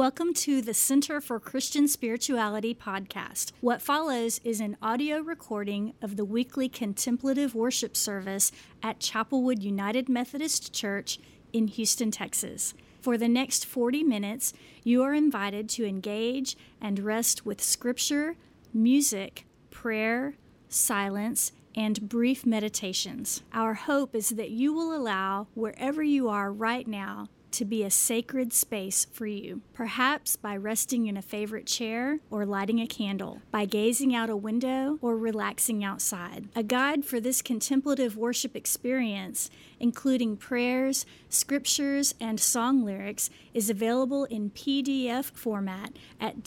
Welcome to the Center for Christian Spirituality podcast. What follows is an audio recording of the weekly contemplative worship service at Chapelwood United Methodist Church in Houston, Texas. For the next 40 minutes, you are invited to engage and rest with scripture, music, prayer, silence, and brief meditations. Our hope is that you will allow wherever you are right now to be a sacred space for you, perhaps by resting in a favorite chair or lighting a candle, by gazing out a window or relaxing outside. A guide for this contemplative worship experience, including prayers, scriptures, and song lyrics, is available in PDF format at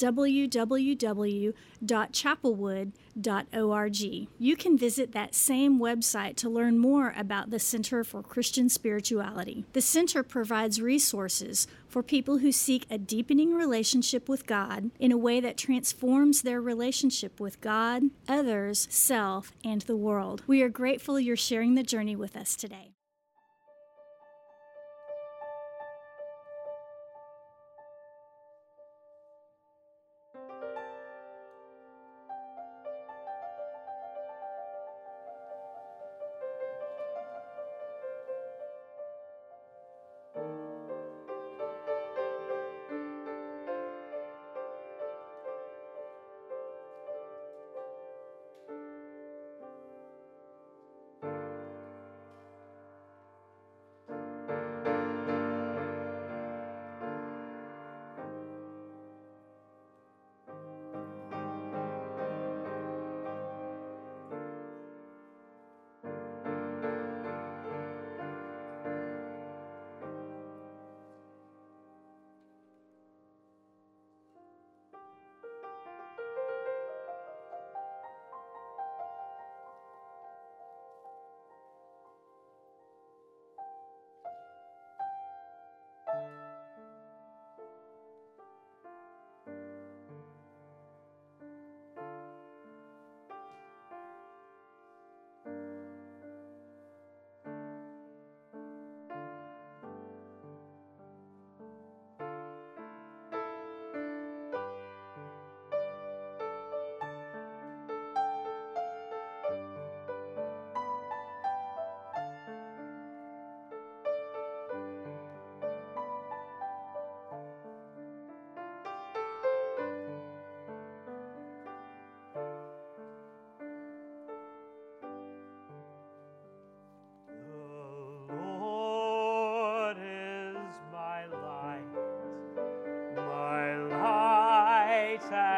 You can visit that same website to learn more about the Center for Christian Spirituality. The center provides resources for people who seek a deepening relationship with God in a way that transforms their relationship with God, others, self, and the world. We are grateful you're sharing the journey with us today.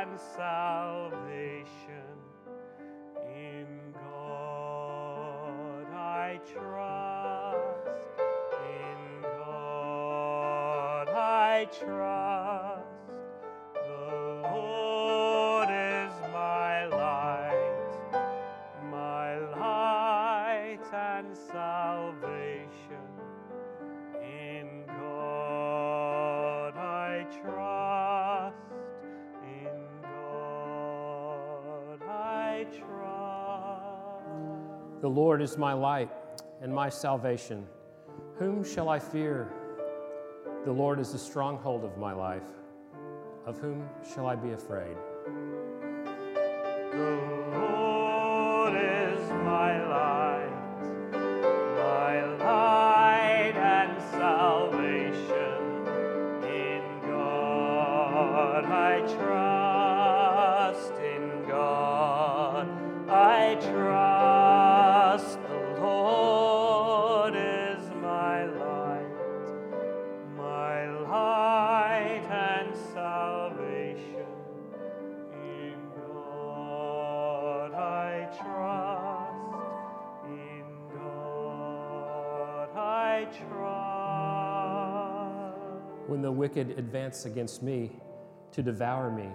And salvation. In God I trust, in God I trust. The Lord is my light, my light and salvation. The Lord is my light and my salvation. Whom shall I fear? The Lord is the stronghold of my life. Of whom shall I be afraid? The wicked advance against me to devour me,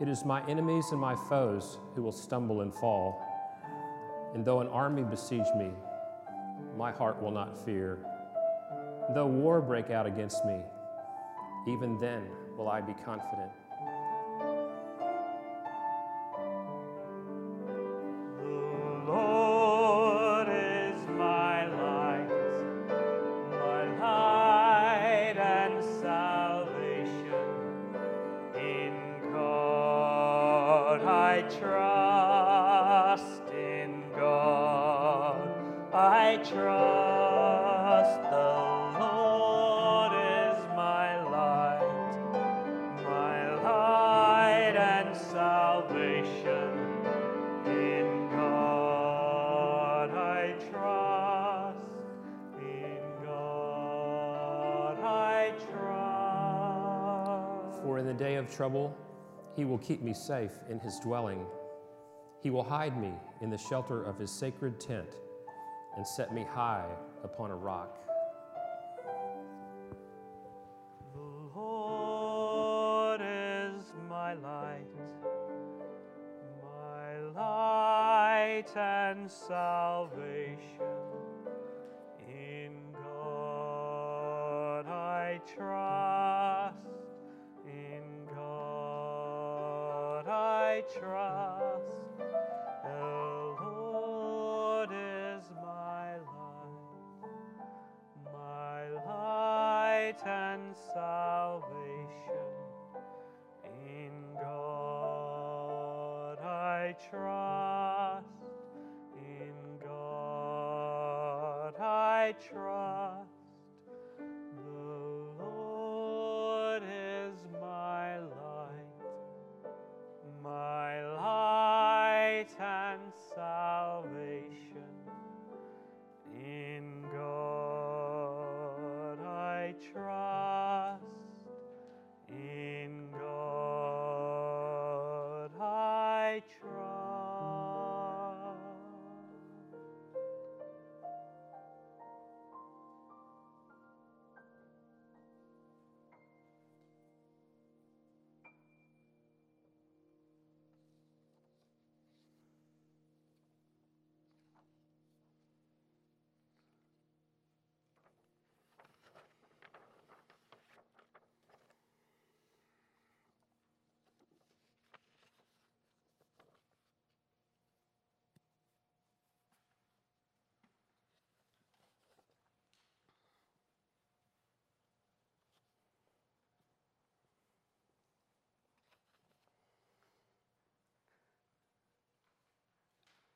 it is my enemies and my foes who will stumble and fall. And though an army besiege me, my heart will not fear. Though war break out against me, even then will I be confident. I trust in God. I trust the Lord is my light, my light and salvation. In God I trust, in God I trust. For in the day of trouble, he will keep me safe in his dwelling. He will hide me in the shelter of his sacred tent and set me high upon a rock. The Lord is my light, my light and salvation. In God I trust, trust. The Lord is my light my light and salvation. In God I trust, in God I trust.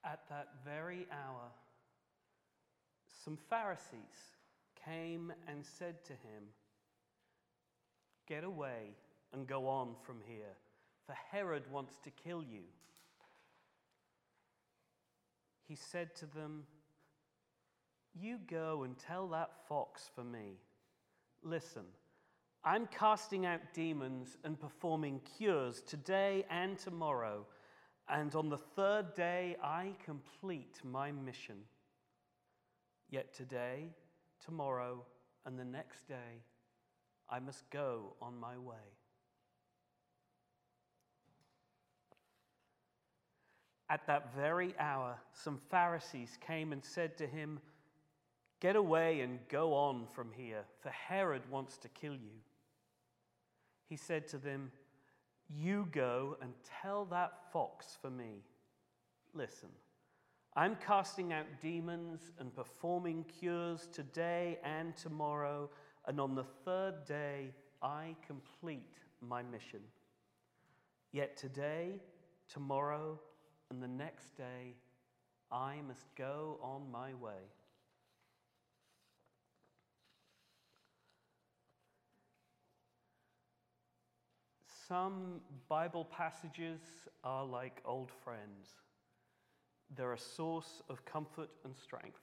At that very hour, some Pharisees came and said to him, Get away and go on from here, for Herod wants to kill you. He said to them, You go and tell that fox for me. Listen, I'm casting out demons and performing cures today and tomorrow, and on the third day I complete my mission. Yet today, tomorrow, and the next day, I must go on my way. At that very hour, some Pharisees came and said to him, Get away and go on from here, for Herod wants to kill you. He said to them, You go and tell that fox for me. Listen, I'm casting out demons and performing cures today and tomorrow, and on the third day I complete my mission. Yet today, tomorrow, and the next day I must go on my way. Some Bible passages are like old friends. They're a source of comfort and strength.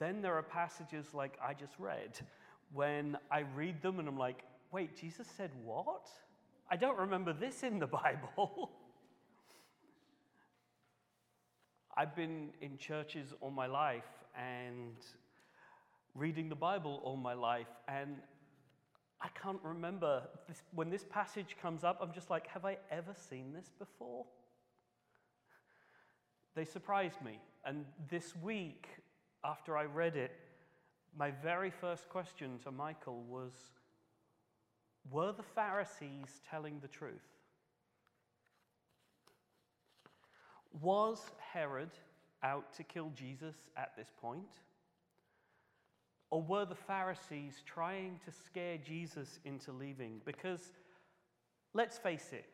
Then there are passages like I just read, when I read them and I'm like, wait, Jesus said what? I don't remember this in the Bible. I've been in churches all my life and reading the Bible all my life, and I can't remember this, when this passage comes up. I'm just like, have I ever seen this before? They surprised me. And this week, after I read it, my very first question to Michael was Were the Pharisees telling the truth? Was Herod out to kill Jesus at this point? Or were the Pharisees trying to scare Jesus into leaving? Because let's face it,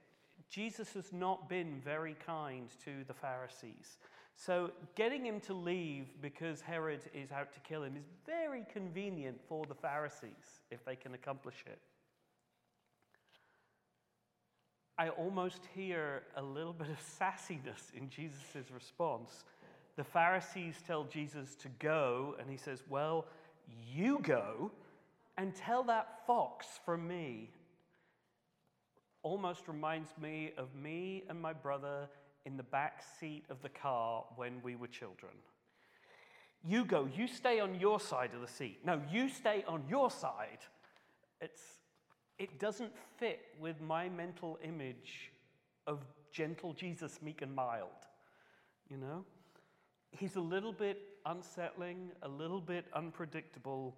Jesus has not been very kind to the Pharisees. So, getting him to leave because Herod is out to kill him is very convenient for the Pharisees if they can accomplish it. I almost hear a little bit of sassiness in Jesus' response. The Pharisees tell Jesus to go, and he says, Well, you go and tell that fox from me. Almost reminds me of me and my brother in the back seat of the car when we were children. You go, you stay on your side of the seat. No, you stay on your side. It's it doesn't fit with my mental image of gentle Jesus, meek and mild. You know? He's a little bit unsettling, a little bit unpredictable,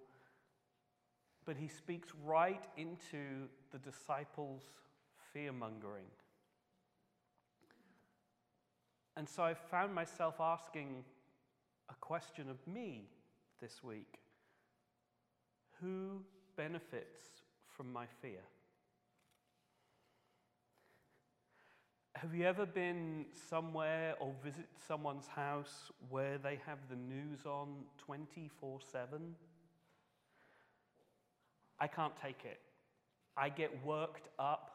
but he speaks right into the disciples' fear mongering. And so I found myself asking a question of me this week Who benefits from my fear. Have you ever been somewhere or visit someone's house where they have the news on 24 7? I can't take it. I get worked up.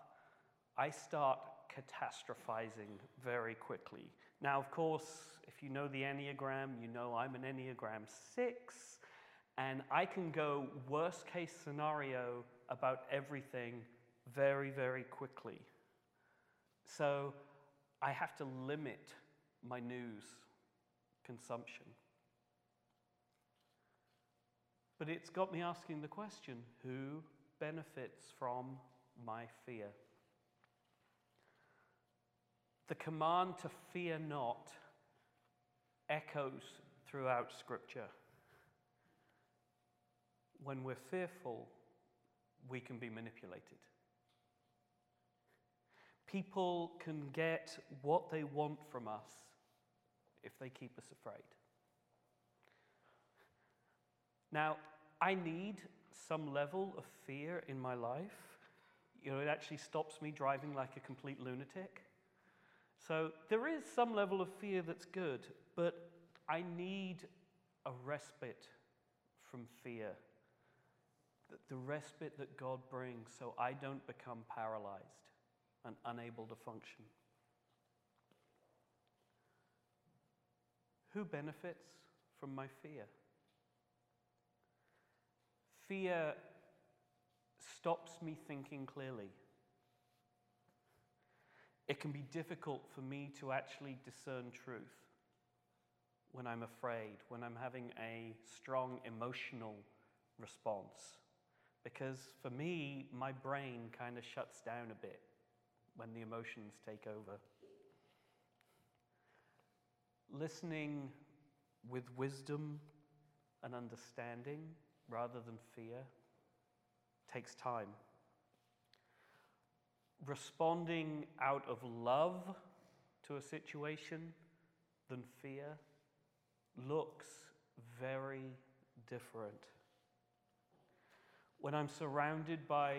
I start catastrophizing very quickly. Now, of course, if you know the Enneagram, you know I'm an Enneagram 6, and I can go worst case scenario about everything very, very quickly. So I have to limit my news consumption. But it's got me asking the question who benefits from my fear? The command to fear not echoes throughout Scripture. When we're fearful, we can be manipulated. People can get what they want from us if they keep us afraid. Now, I need some level of fear in my life. You know, it actually stops me driving like a complete lunatic. So there is some level of fear that's good, but I need a respite from fear the respite that God brings so I don't become paralyzed and unable to function. Who benefits from my fear? Fear stops me thinking clearly. It can be difficult for me to actually discern truth when I'm afraid, when I'm having a strong emotional response. Because for me, my brain kind of shuts down a bit when the emotions take over. Listening with wisdom and understanding rather than fear takes time. Responding out of love to a situation than fear looks very different when I'm surrounded by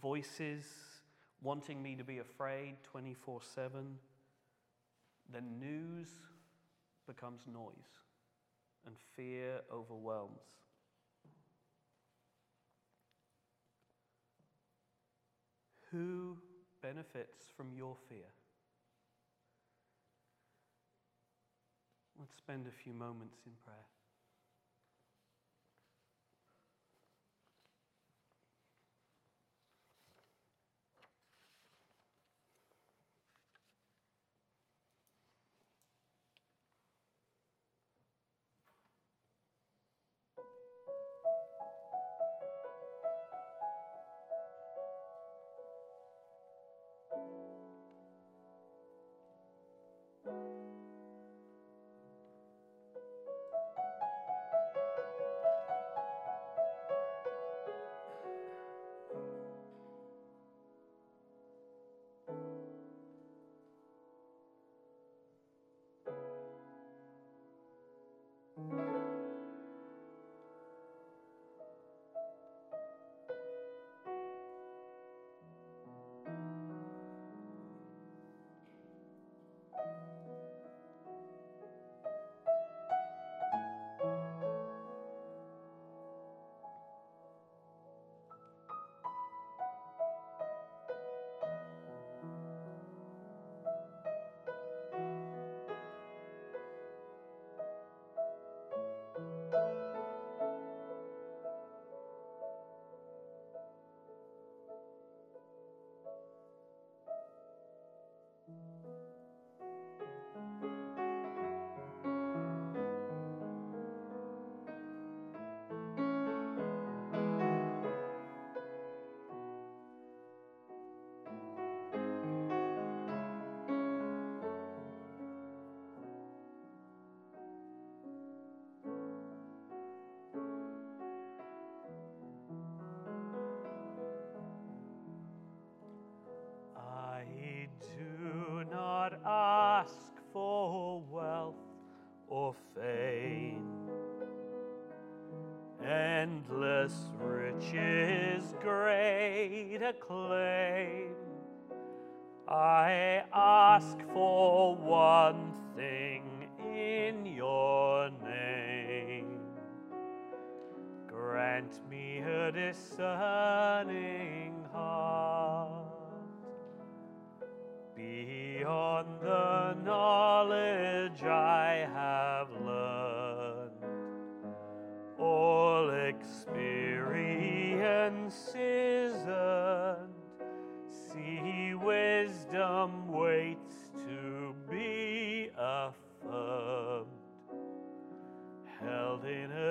voices wanting me to be afraid 24 7, then news becomes noise and fear overwhelms. Who benefits from your fear? Let's spend a few moments in prayer. this rich is great a acclaim.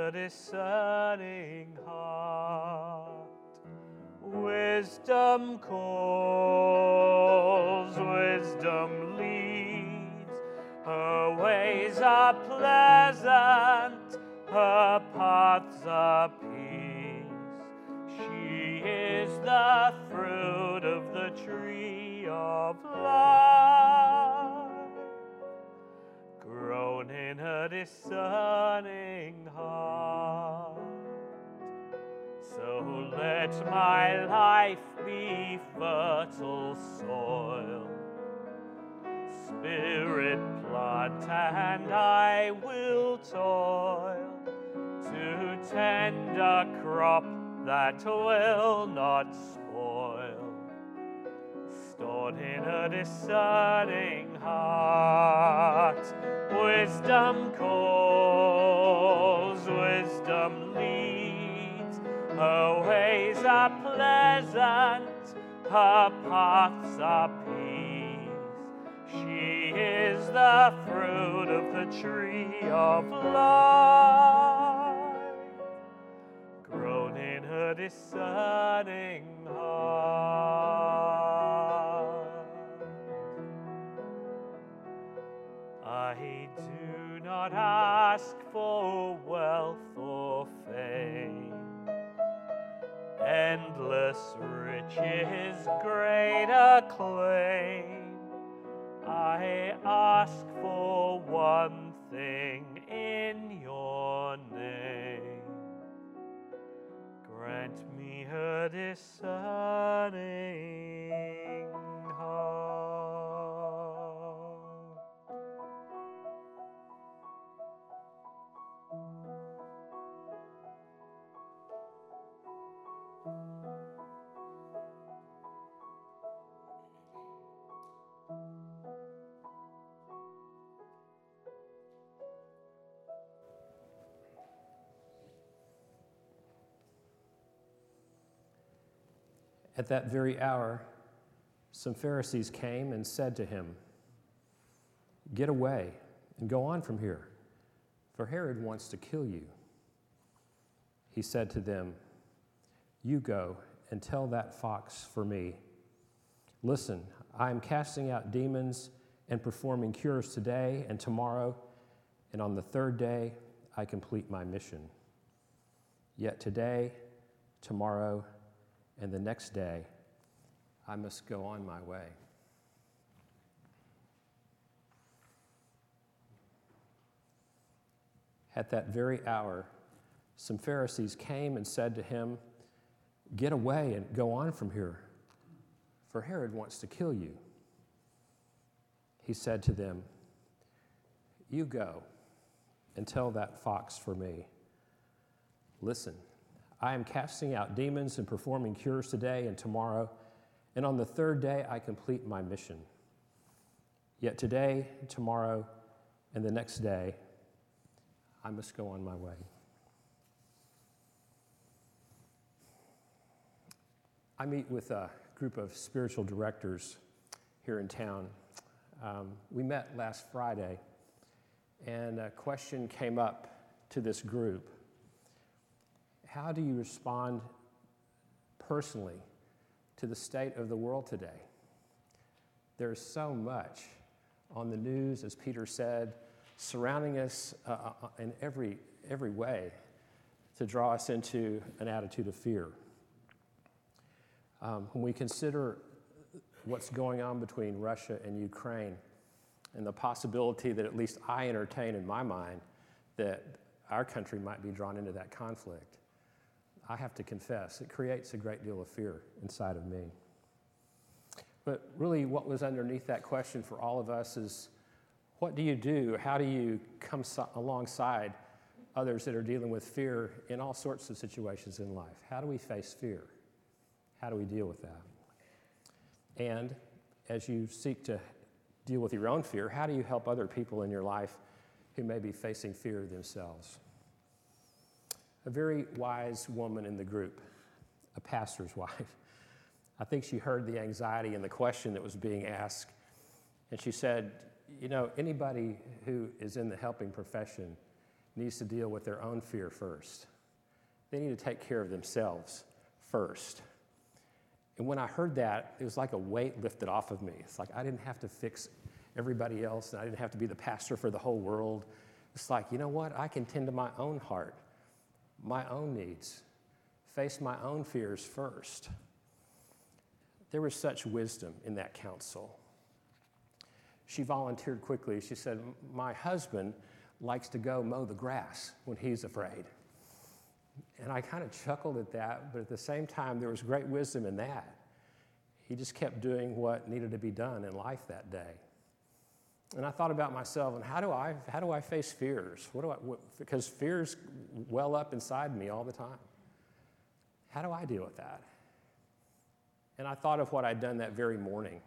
A discerning heart. Wisdom calls, wisdom leads. Her ways are pleasant, her paths are peace. She is the fruit of the tree of life, in a discerning heart. So let my life be fertile soil, spirit plant, and I will toil to tend a crop that will not spoil, stored in a discerning heart. Wisdom calls, wisdom leads, her ways are pleasant, her paths are peace. She is the fruit of the tree of life, grown in her discerning heart. Not ask for wealth or fame, endless riches, great acclaim. I ask for one thing in your name. Grant me a discerning At that very hour, some Pharisees came and said to him, Get away and go on from here, for Herod wants to kill you. He said to them, You go and tell that fox for me. Listen, I am casting out demons and performing cures today and tomorrow, and on the third day I complete my mission. Yet today, tomorrow, and the next day I must go on my way. At that very hour, some Pharisees came and said to him, Get away and go on from here, for Herod wants to kill you. He said to them, You go and tell that fox for me. Listen, I am casting out demons and performing cures today and tomorrow, and on the third day I complete my mission. Yet today, tomorrow, and the next day, I must go on my way. I meet with a group of spiritual directors here in town. Um, we met last Friday, and a question came up to this group how do you respond personally to the state of the world today? There's so much on the news, as Peter said, surrounding us uh, uh, in every, every way to draw us into an attitude of fear. Um, when we consider what's going on between Russia and Ukraine and the possibility that at least I entertain in my mind that our country might be drawn into that conflict, I have to confess, it creates a great deal of fear inside of me. But really, what was underneath that question for all of us is what do you do? How do you come so- alongside others that are dealing with fear in all sorts of situations in life? How do we face fear? How do we deal with that? And as you seek to deal with your own fear, how do you help other people in your life who may be facing fear themselves? A very wise woman in the group, a pastor's wife, I think she heard the anxiety and the question that was being asked, and she said, You know, anybody who is in the helping profession needs to deal with their own fear first. They need to take care of themselves first. And when I heard that, it was like a weight lifted off of me. It's like I didn't have to fix everybody else, and I didn't have to be the pastor for the whole world. It's like, you know what? I can tend to my own heart, my own needs, face my own fears first. There was such wisdom in that counsel. She volunteered quickly. She said, My husband likes to go mow the grass when he's afraid. And I kind of chuckled at that, but at the same time, there was great wisdom in that. He just kept doing what needed to be done in life that day. And I thought about myself and how do I, how do I face fears? What do I, what, because fears well up inside me all the time. How do I deal with that? And I thought of what I'd done that very morning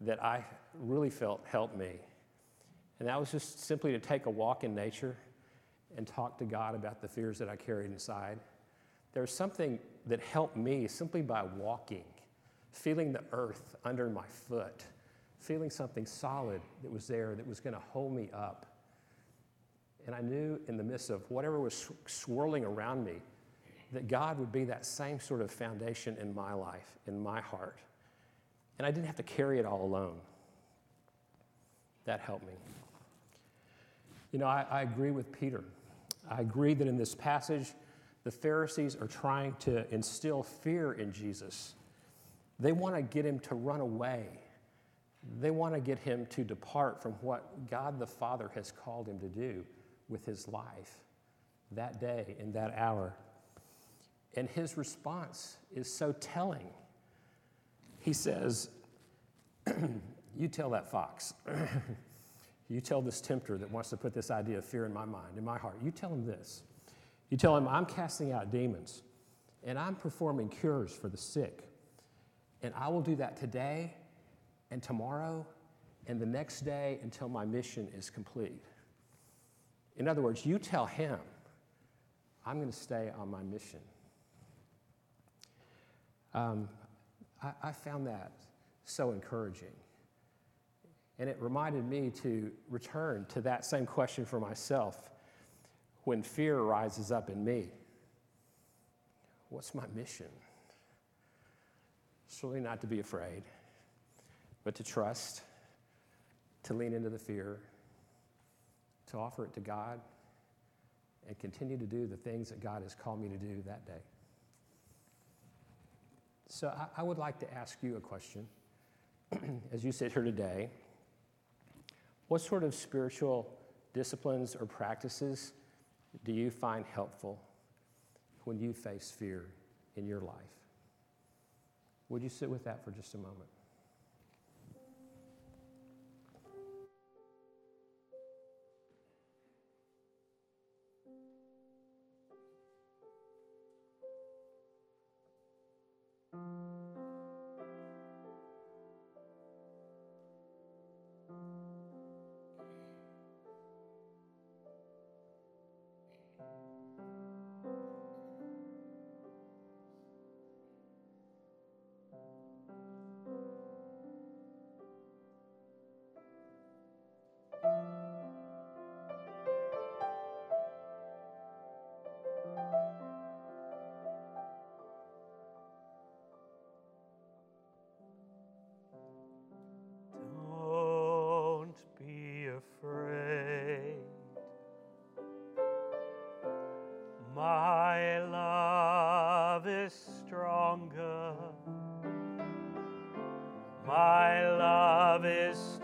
that I really felt helped me. And that was just simply to take a walk in nature and talk to God about the fears that I carried inside. There was something that helped me simply by walking, feeling the earth under my foot, feeling something solid that was there that was going to hold me up. And I knew in the midst of whatever was swirling around me that God would be that same sort of foundation in my life, in my heart. And I didn't have to carry it all alone. That helped me. You know, I, I agree with Peter. I agree that in this passage, the Pharisees are trying to instill fear in Jesus. They want to get him to run away. They want to get him to depart from what God the Father has called him to do with his life that day and that hour. And his response is so telling. He says, You tell that fox. You tell this tempter that wants to put this idea of fear in my mind, in my heart, you tell him this. You tell him, I'm casting out demons and I'm performing cures for the sick. And I will do that today and tomorrow and the next day until my mission is complete. In other words, you tell him, I'm going to stay on my mission. Um, I, I found that so encouraging. And it reminded me to return to that same question for myself when fear rises up in me. What's my mission? Surely not to be afraid, but to trust, to lean into the fear, to offer it to God, and continue to do the things that God has called me to do that day. So I, I would like to ask you a question as you sit here today. What sort of spiritual disciplines or practices do you find helpful when you face fear in your life? Would you sit with that for just a moment? harvest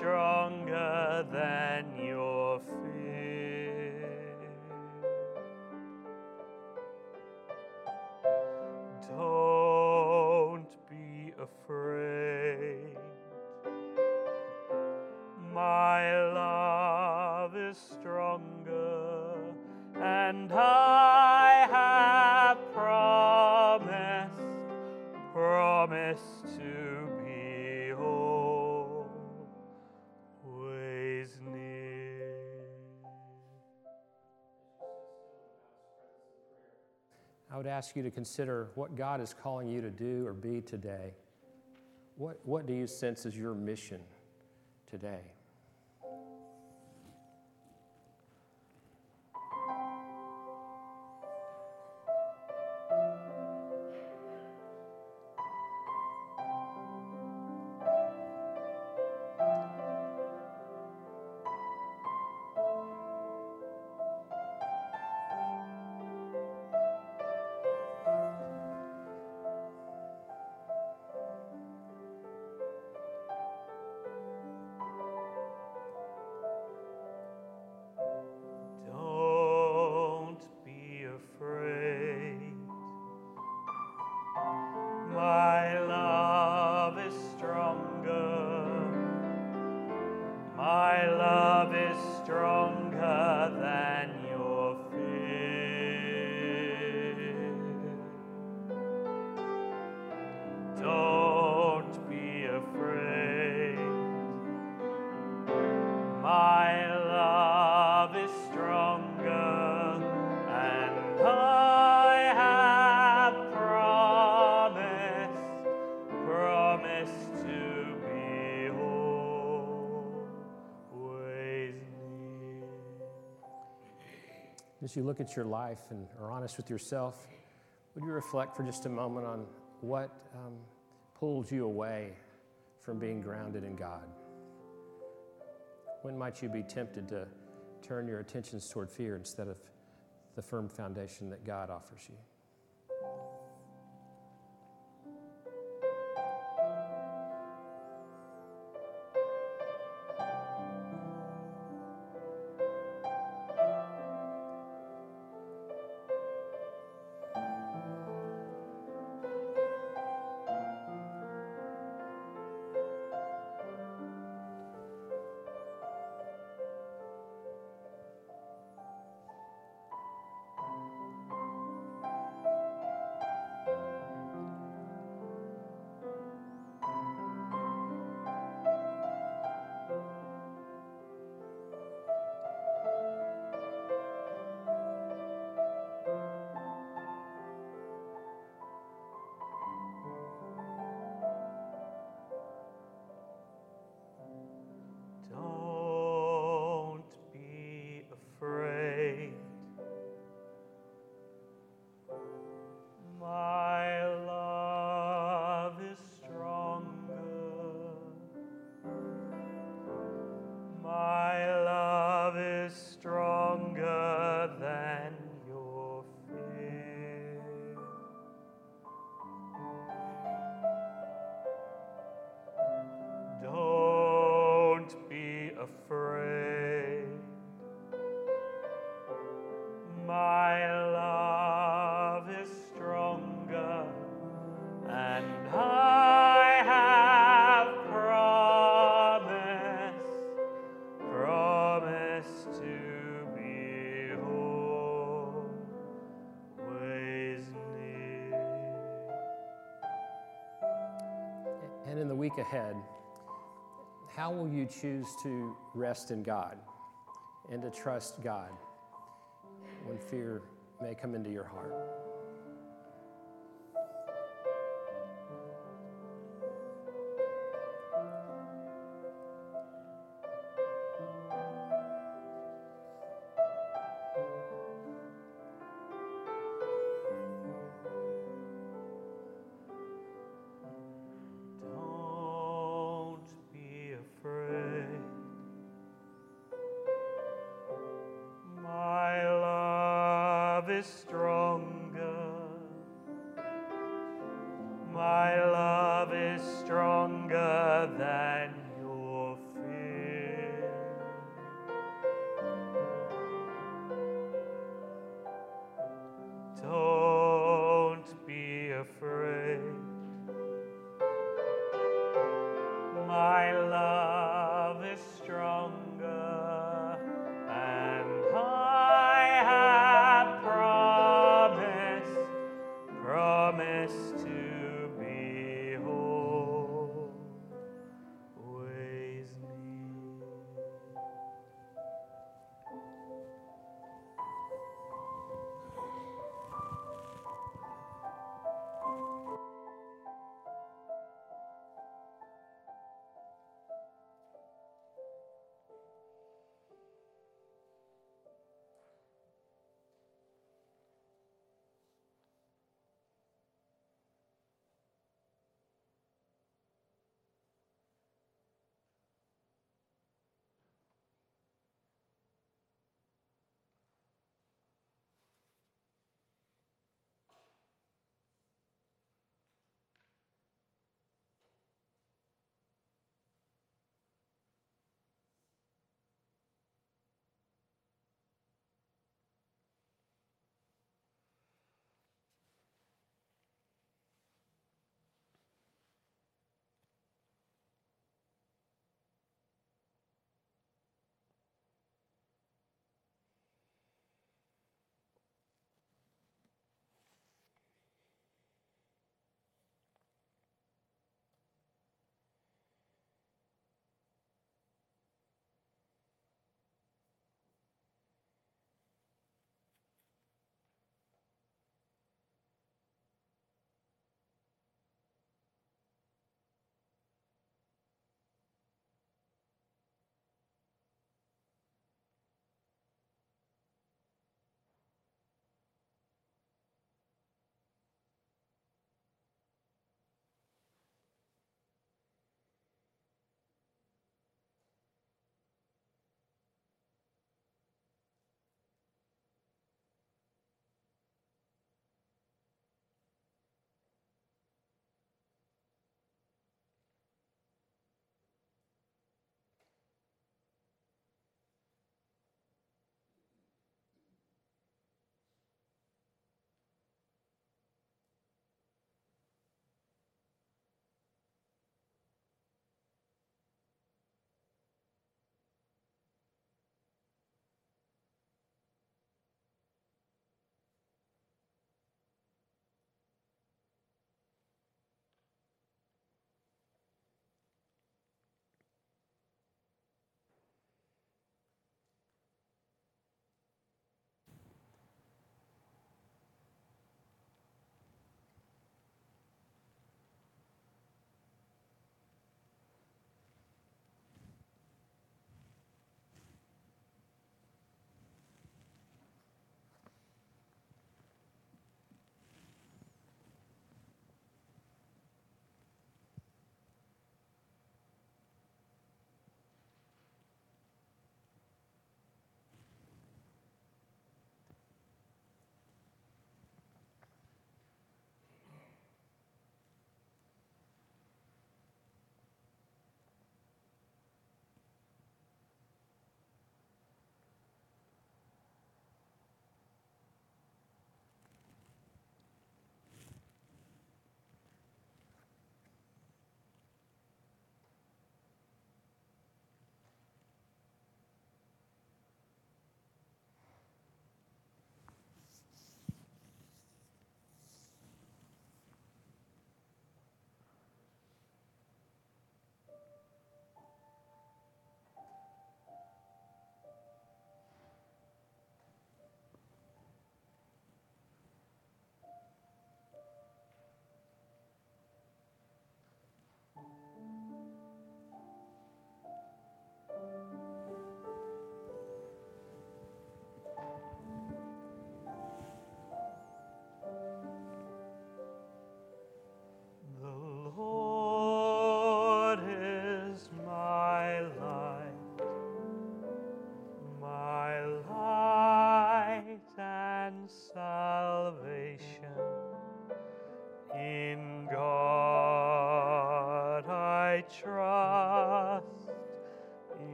ask you to consider what God is calling you to do or be today. What, what do you sense is your mission today? You look at your life and are honest with yourself, would you reflect for just a moment on what um, pulls you away from being grounded in God? When might you be tempted to turn your attentions toward fear instead of the firm foundation that God offers you? Week ahead, how will you choose to rest in God and to trust God when fear may come into your heart? Love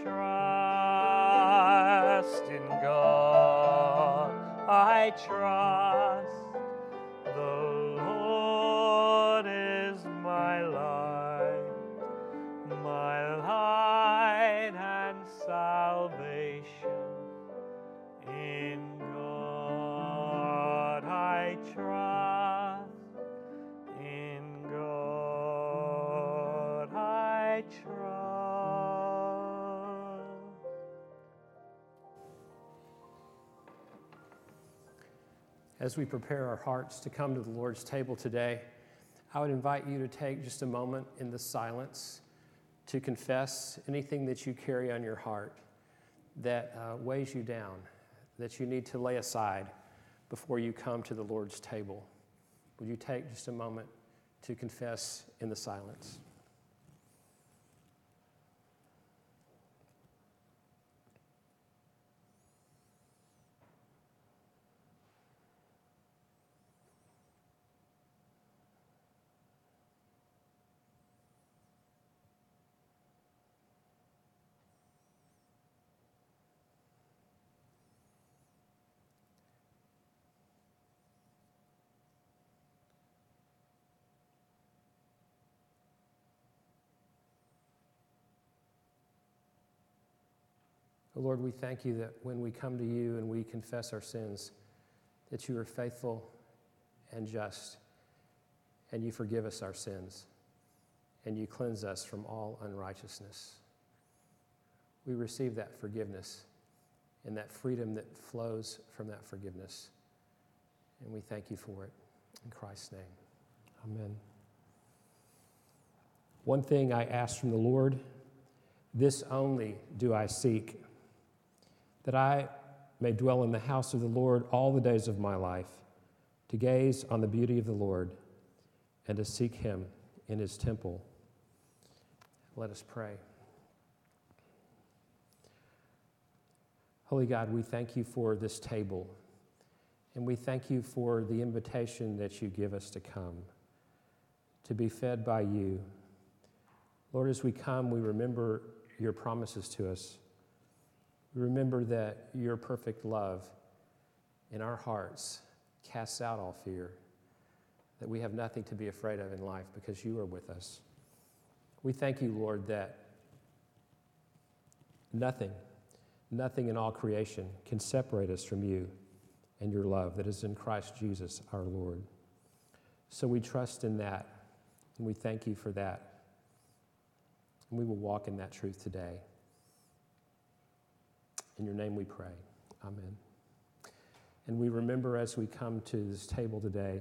trust. In God I trust. The Lord is my light, my light and salvation. In God I trust. In God I trust. As we prepare our hearts to come to the Lord's table today, I would invite you to take just a moment in the silence to confess anything that you carry on your heart that uh, weighs you down, that you need to lay aside before you come to the Lord's table. Would you take just a moment to confess in the silence? Lord, we thank you that when we come to you and we confess our sins, that you are faithful and just, and you forgive us our sins, and you cleanse us from all unrighteousness. We receive that forgiveness and that freedom that flows from that forgiveness. And we thank you for it. In Christ's name, amen. One thing I ask from the Lord, this only do I seek that I may dwell in the house of the Lord all the days of my life, to gaze on the beauty of the Lord and to seek him in his temple. Let us pray. Holy God, we thank you for this table, and we thank you for the invitation that you give us to come, to be fed by you. Lord, as we come, we remember your promises to us. Remember that your perfect love in our hearts casts out all fear, that we have nothing to be afraid of in life because you are with us. We thank you, Lord, that nothing, nothing in all creation can separate us from you and your love that is in Christ Jesus our Lord. So we trust in that, and we thank you for that. And we will walk in that truth today. In your name we pray. Amen. And we remember as we come to this table today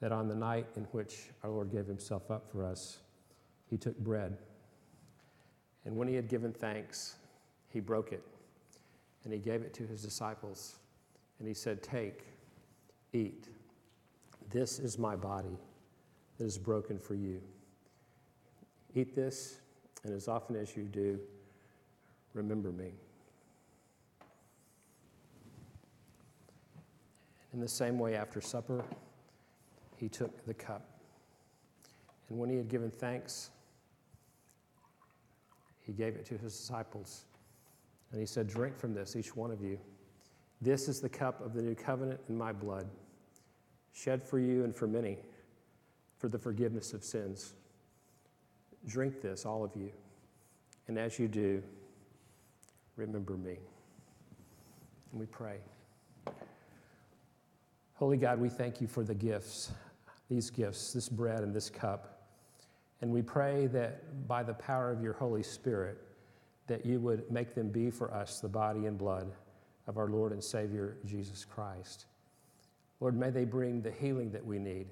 that on the night in which our Lord gave himself up for us, he took bread. And when he had given thanks, he broke it and he gave it to his disciples. And he said, Take, eat. This is my body that is broken for you. Eat this, and as often as you do, remember me. In the same way, after supper, he took the cup. And when he had given thanks, he gave it to his disciples. And he said, Drink from this, each one of you. This is the cup of the new covenant in my blood, shed for you and for many for the forgiveness of sins. Drink this, all of you. And as you do, remember me. And we pray. Holy God, we thank you for the gifts, these gifts, this bread and this cup. And we pray that by the power of your Holy Spirit, that you would make them be for us the body and blood of our Lord and Savior Jesus Christ. Lord, may they bring the healing that we need.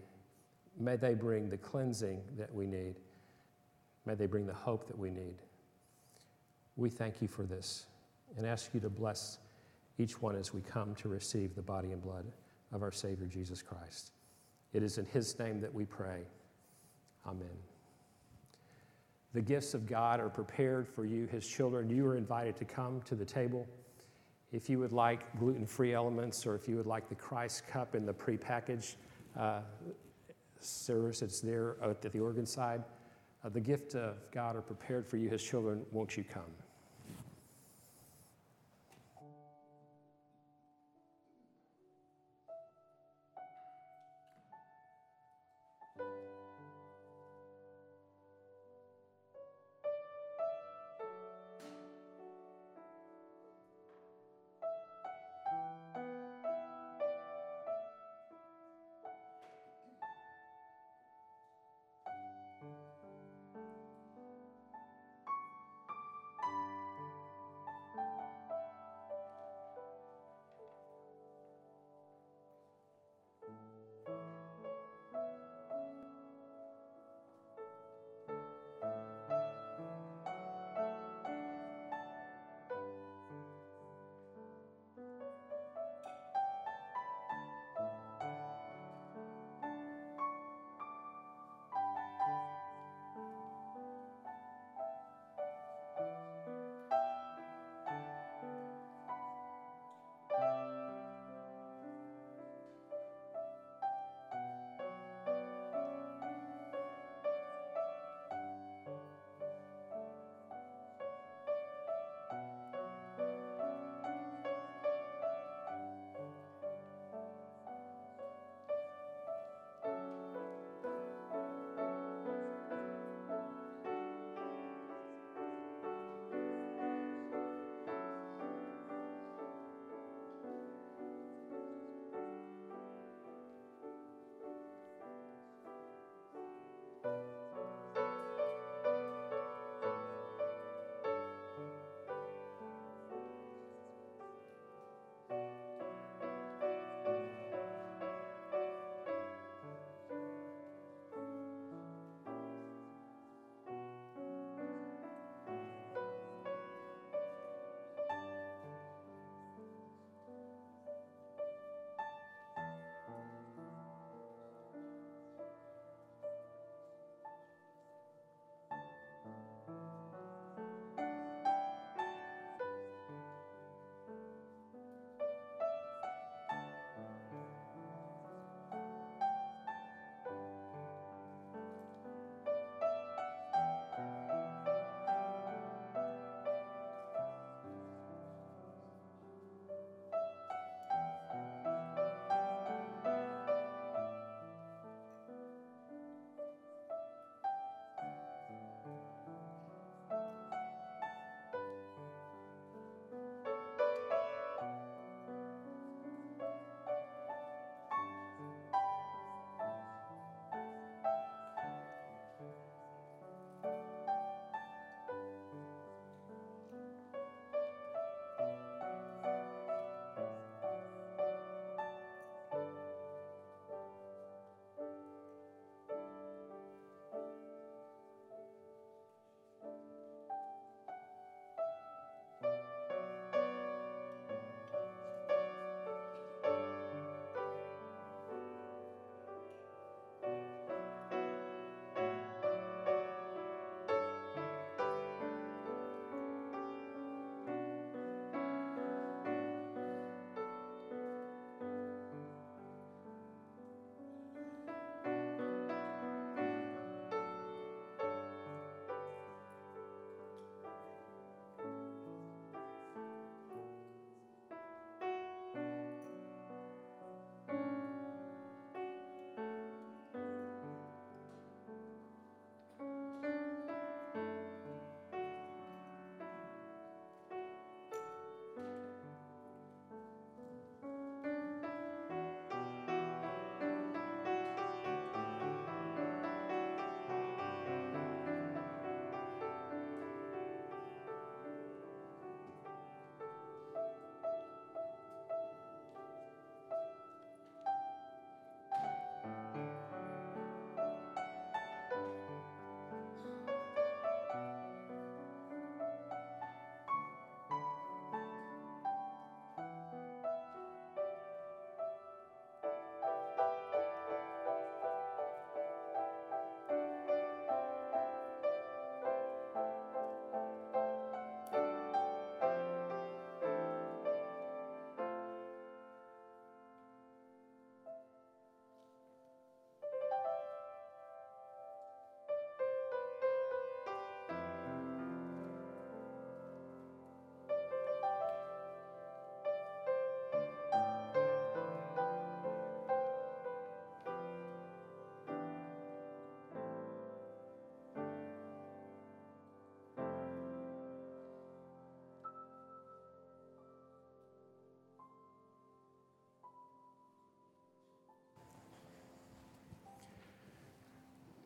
May they bring the cleansing that we need. May they bring the hope that we need. We thank you for this and ask you to bless each one as we come to receive the body and blood of our Savior Jesus Christ. It is in His name that we pray. Amen. The gifts of God are prepared for you, His children. You are invited to come to the table. If you would like gluten free elements or if you would like the Christ cup in the prepackaged uh, service, it's there at the organ side. Uh, the gift of God are prepared for you, His children. Won't you come?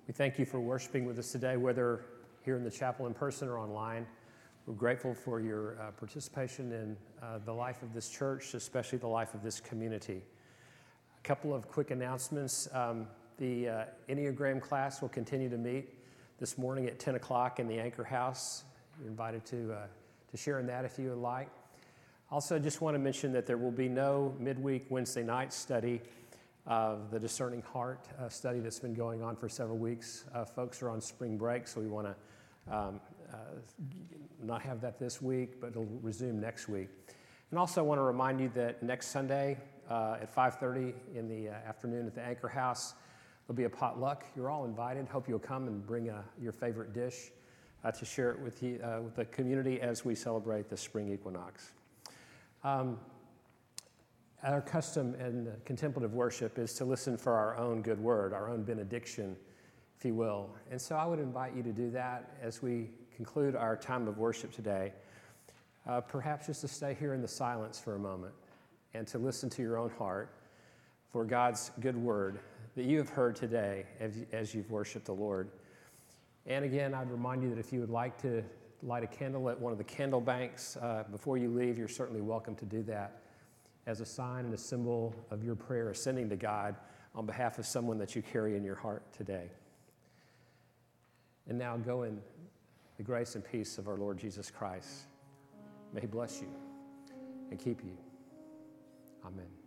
We thank you for worshiping with us today, whether here in the chapel in person or online. We're grateful for your uh, participation in uh, the life of this church, especially the life of this community. A couple of quick announcements. Um, the uh, Enneagram class will continue to meet this morning at 10 o'clock in the Anchor House. You're invited to, uh, to share in that if you would like. Also, I just want to mention that there will be no midweek Wednesday night study of the Discerning Heart uh, study that's been going on for several weeks. Uh, folks are on spring break, so we want to um, uh, not have that this week, but it'll resume next week. And also, I want to remind you that next Sunday uh, at 5:30 in the uh, afternoon at the Anchor House, there'll be a potluck. You're all invited. Hope you'll come and bring uh, your favorite dish to share it with, you, with the community as we celebrate the spring equinox. Um, our custom in contemplative worship is to listen for our own good word, our own benediction, if you will. And so I would invite you to do that as we conclude our time of worship today. Uh, perhaps just to stay here in the silence for a moment and to listen to your own heart for God's good word that you have heard today as you've worshiped the Lord. And again, I'd remind you that if you would like to light a candle at one of the candle banks uh, before you leave, you're certainly welcome to do that as a sign and a symbol of your prayer ascending to God on behalf of someone that you carry in your heart today. And now go in the grace and peace of our Lord Jesus Christ. May He bless you and keep you. Amen.